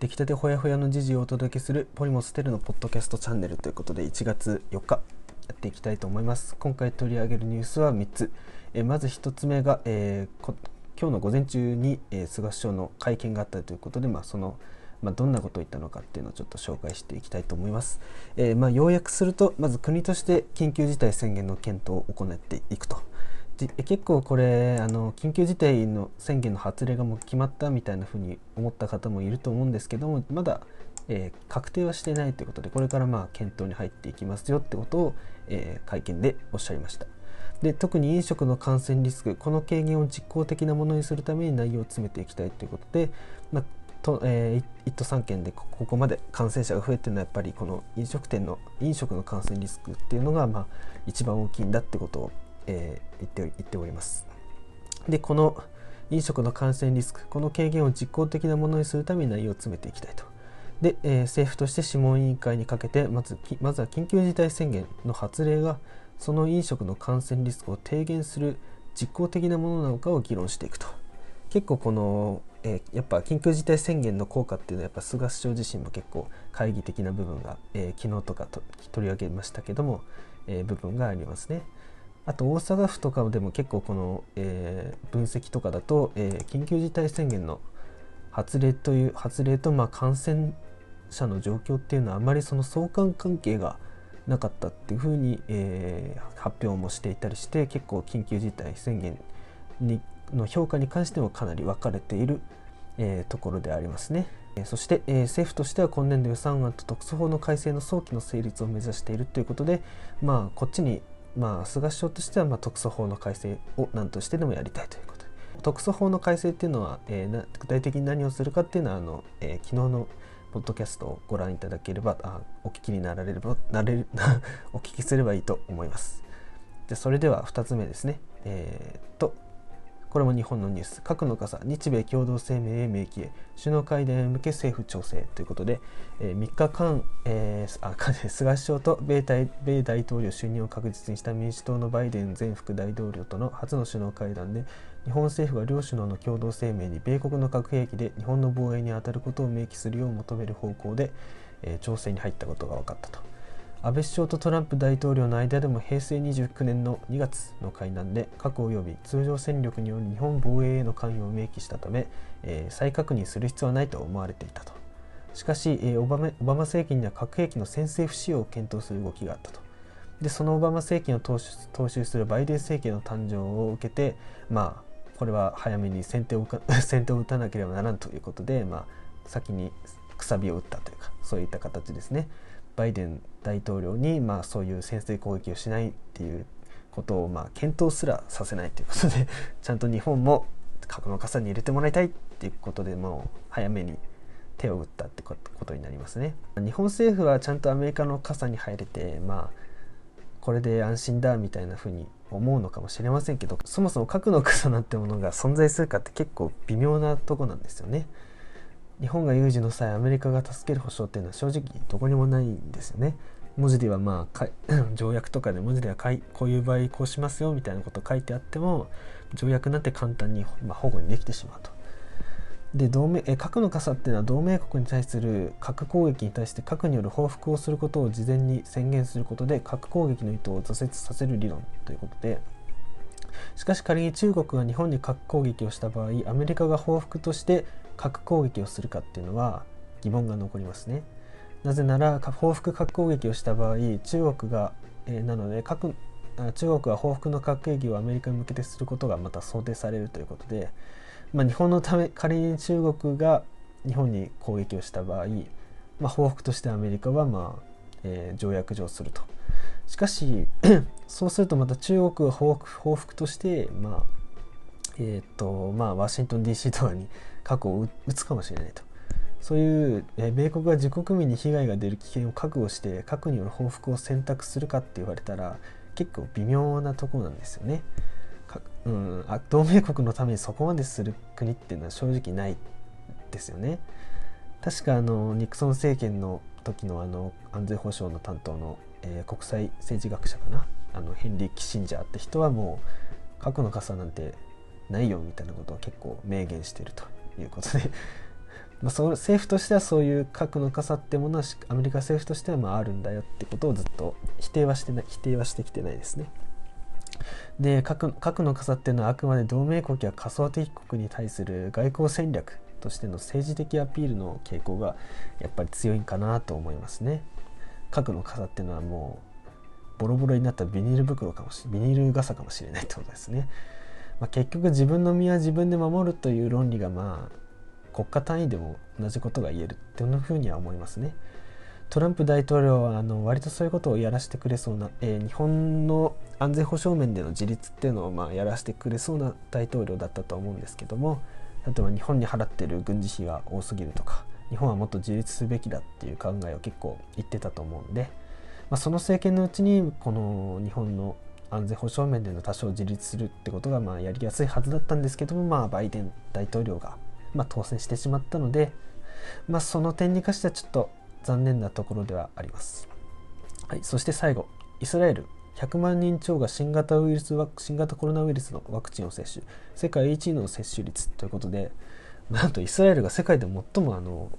出来たてほやほやの時事をお届けするポリモステルのポッドキャストチャンネルということで1月4日やっていきたいと思います今回取り上げるニュースは3つえまず1つ目が、えー、今日の午前中に、えー、菅首相の会見があったということで、まあ、そのまあ、どんなことを言ったのかっていうのをちょっと紹介していきたいと思います。えー、まあ、要約するとまず国として緊急事態宣言の検討を行っていくと。結構これあの緊急事態の宣言の発令がもう決まったみたいなふうに思った方もいると思うんですけどもまだ、えー、確定はしてないということでこれからまあ検討に入っていきますよってことを、えー、会見でおっしゃいました。で特に飲食の感染リスクこの軽減を実効的なものにするために内容を詰めていきたいということで、まあとえー、1都3県でここまで感染者が増えてるのはやっぱりこの飲食店の飲食の感染リスクっていうのがまあ一番大きいんだってことをえー、言って言っております。でこの飲食の感染リスクこの軽減を実効的なものにするために内容を詰めていきたいと。で、えー、政府として諮問委員会にかけてまずまずは緊急事態宣言の発令がその飲食の感染リスクを低減する実効的なものなのかを議論していくと。結構この、えー、やっぱ緊急事態宣言の効果っていうのはやっぱ菅首相自身も結構懐疑的な部分が、えー、昨日とかと取り上げましたけども、えー、部分がありますね。あと大阪府とかでも結構この、えー、分析とかだと、えー、緊急事態宣言の発令という発令とまあ感染者の状況っていうのはあまりその相関関係がなかったっていうふうに、えー、発表もしていたりして結構緊急事態宣言にの評価に関してもかなり分かれている、えー、ところでありますね。そして、えー、政府としては今年度予算案と特措法の改正の早期の成立を目指しているということで、まあ、こっちにまあ、菅首相としてはまあ特措法の改正を何としてでもやりたいということで特措法の改正っていうのは、えー、具体的に何をするかっていうのはあの、えー、昨日のポッドキャストをご覧いただければあお聞きになられればなれる お聞きすればいいと思います。でそれでは2つ目ですね。えー、っとこれも日本のニュース。核の傘日米共同声明へ明記へ。首脳会談へ向け政府調整。ということで、えー、3日間、えー、あ 菅首相と米大米大統領就任を確実にした民主党のバイデン前副大統領との初の首脳会談で日本政府が両首脳の共同声明に米国の核兵器で日本の防衛に当たることを明記するよう求める方向で、えー、調整に入ったことが分かったと。安倍首相とトランプ大統領の間でも平成29年の2月の会談で核及び通常戦力による日本防衛への関与を明記したため、えー、再確認する必要はないと思われていたとしかし、えー、オバマ政権には核兵器の先制不使用を検討する動きがあったとでそのオバマ政権を踏襲するバイデン政権の誕生を受けてまあこれは早めに先手を 先手を打たなければならんということで、まあ、先にくさびを打ったというかそういった形ですね。バイデン大統領に、まあ、そういう先制攻撃をしないっていうことを、まあ、検討すらさせないということでちゃんと日本も核の傘に入れてもらいたいっていうことでもう早めに手を打ったってことになりますね。日本政府はちゃんとアメリカの傘に入れてまあこれで安心だみたいな風に思うのかもしれませんけどそもそも核の傘なんてものが存在するかって結構微妙なとこなんですよね。日本が有事の際アメリカが助ける保証っていうのは正直どこにもないんですよね。文字ではまあ 条約とかで文字ではこういう場合こうしますよみたいなこと書いてあっても条約なんて簡単に、まあ、保護にできてしまうと。で同盟え核の傘っていうのは同盟国に対する核攻撃に対して核による報復をすることを事前に宣言することで核攻撃の意図を挫折させる理論ということでしかし仮に中国が日本に核攻撃をした場合アメリカが報復として核攻撃をするかっていうのは疑問が残りますね。なぜなら報復核攻撃をした場合中国が、えー、なので核中国は報復の核兵器をアメリカに向けてすることがまた想定されるということで、まあ、日本のため仮に中国が日本に攻撃をした場合、まあ、報復としてアメリカは、まあえー、条約上すると。しかし そうするとまた中国は報復報復として、まあえーとまあ、ワシントン DC とかに 核を撃つかもしれないと。そういう、え米国が自国民に被害が出る危険を覚悟して核による報復を選択するかって言われたら結構微妙なところなんですよね。うん、あ同盟国のためにそこまでする国っていうのは正直ないですよね。確かあのニクソン政権の時のあの安全保障の担当の、えー、国際政治学者かな？あのヘンリー・キシンジャーって人はもう核の傘なんてないよみたいなことを結構明言してるということで まあ、そ政府としてはそういう核の傘ってものはアメリカ政府としてはまああるんだよってことをずっと否定はしてない否定はしてきてないですね。で核核の傘っていうのはあくまで同盟国や仮想敵国に対する外交戦略としての政治的アピールの傾向がやっぱり強いんかなと思いますね。核の傘っていうのはもうボロボロになったビニール袋かもしビニール傘かもしれないってことですね。まあ、結局自分の身は自分で守るという論理がまあ国家単位でも同じことが言えるっていうふうには思いますね。トランプ大統領はあの割とそういうことをやらせてくれそうな、えー、日本の安全保障面での自立っていうのをまあやらせてくれそうな大統領だったと思うんですけども例えば日本に払ってる軍事費が多すぎるとか日本はもっと自立すべきだっていう考えを結構言ってたと思うんで、まあ、その政権のうちにこの日本の安全保障面での多少自立するってことがまあやりやすいはずだったんですけども、まあ、バイデン大統領がま当選してしまったので、まあ、その点に関してはちょっと残念なところではあります。はい、そして最後、イスラエル100万人超が新型ウイルス新型コロナウイルスのワクチンを接種世界1位の接種率ということでなんとイスラエルが世界で最もあの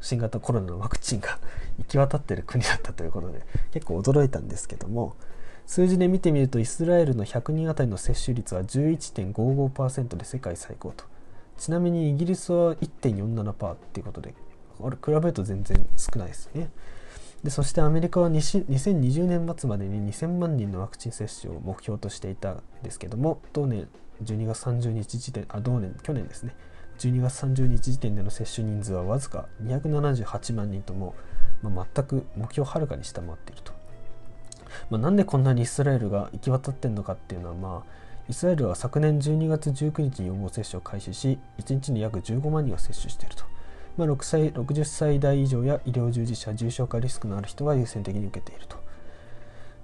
新型コロナのワクチンが行き渡ってる国だったということで結構驚いたんですけども数字で見てみるとイスラエルの100人当たりの接種率は11.55%で世界最高と。ちなみにイギリスは1.47%っていうことであれ比べると全然少ないですね。でそしてアメリカは2020年末までに2000万人のワクチン接種を目標としていたんですけども同年12月30日時点あ同年去年ですね。12月30日時点での接種人数はわずか278万人とも、まあ、全く目標をはるかに下回っていると、まあ、なんでこんなにイスラエルが行き渡ってんのかっていうのはまあイスラエルは昨年12月19日に予防接種を開始し1日に約15万人が接種していると。まあ、6歳60歳代以上や医療従事者重症化リスクのある人が優先的に受けていると。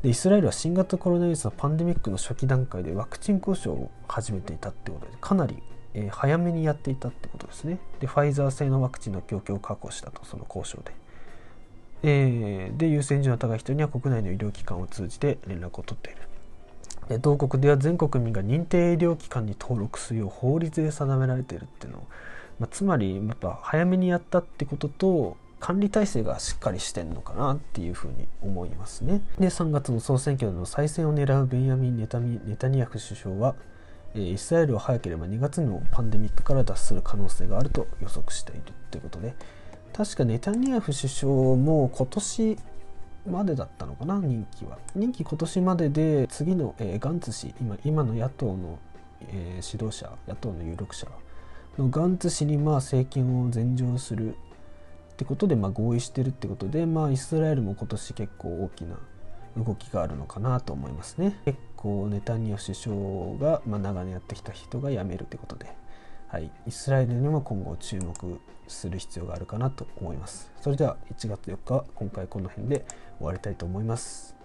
でイスラエルは新型コロナウイルスのパンデミックの初期段階でワクチン交渉を始めていたってことでかなり、えー、早めにやっていたってことですね。でファイザー製のワクチンの供給を確保したとその交渉で、えー、で優先順位の高い人には国内の医療機関を通じて連絡を取っている同国では全国民が認定医療機関に登録するよう法律で定められているっていうのをまあ、つまりやっぱ早めにやったってことと管理体制がしっかりしてんのかなっていうふうに思いますね。で3月の総選挙での再選を狙うベンヤミン・ネタネタニヤフ首相は、えー、イスラエルは早ければ2月のパンデミックから脱する可能性があると予測しているということで確かネタニヤフ首相も今年までだったのかな任期は任期今年までで次の、えー、ガンツ氏今今の野党の、えー、指導者野党の有力者のガンツ氏にまあ政権を禅譲するってことでまあ合意してるってことで、まあ、イスラエルも今年結構大きな動きがあるのかなと思いますね。結構ネタニヤフ首相が、まあ、長年やってきた人が辞めるってことで、はい、イスラエルにも今後注目する必要があるかなと思います。それでは1月4日今回この辺で終わりたいと思います。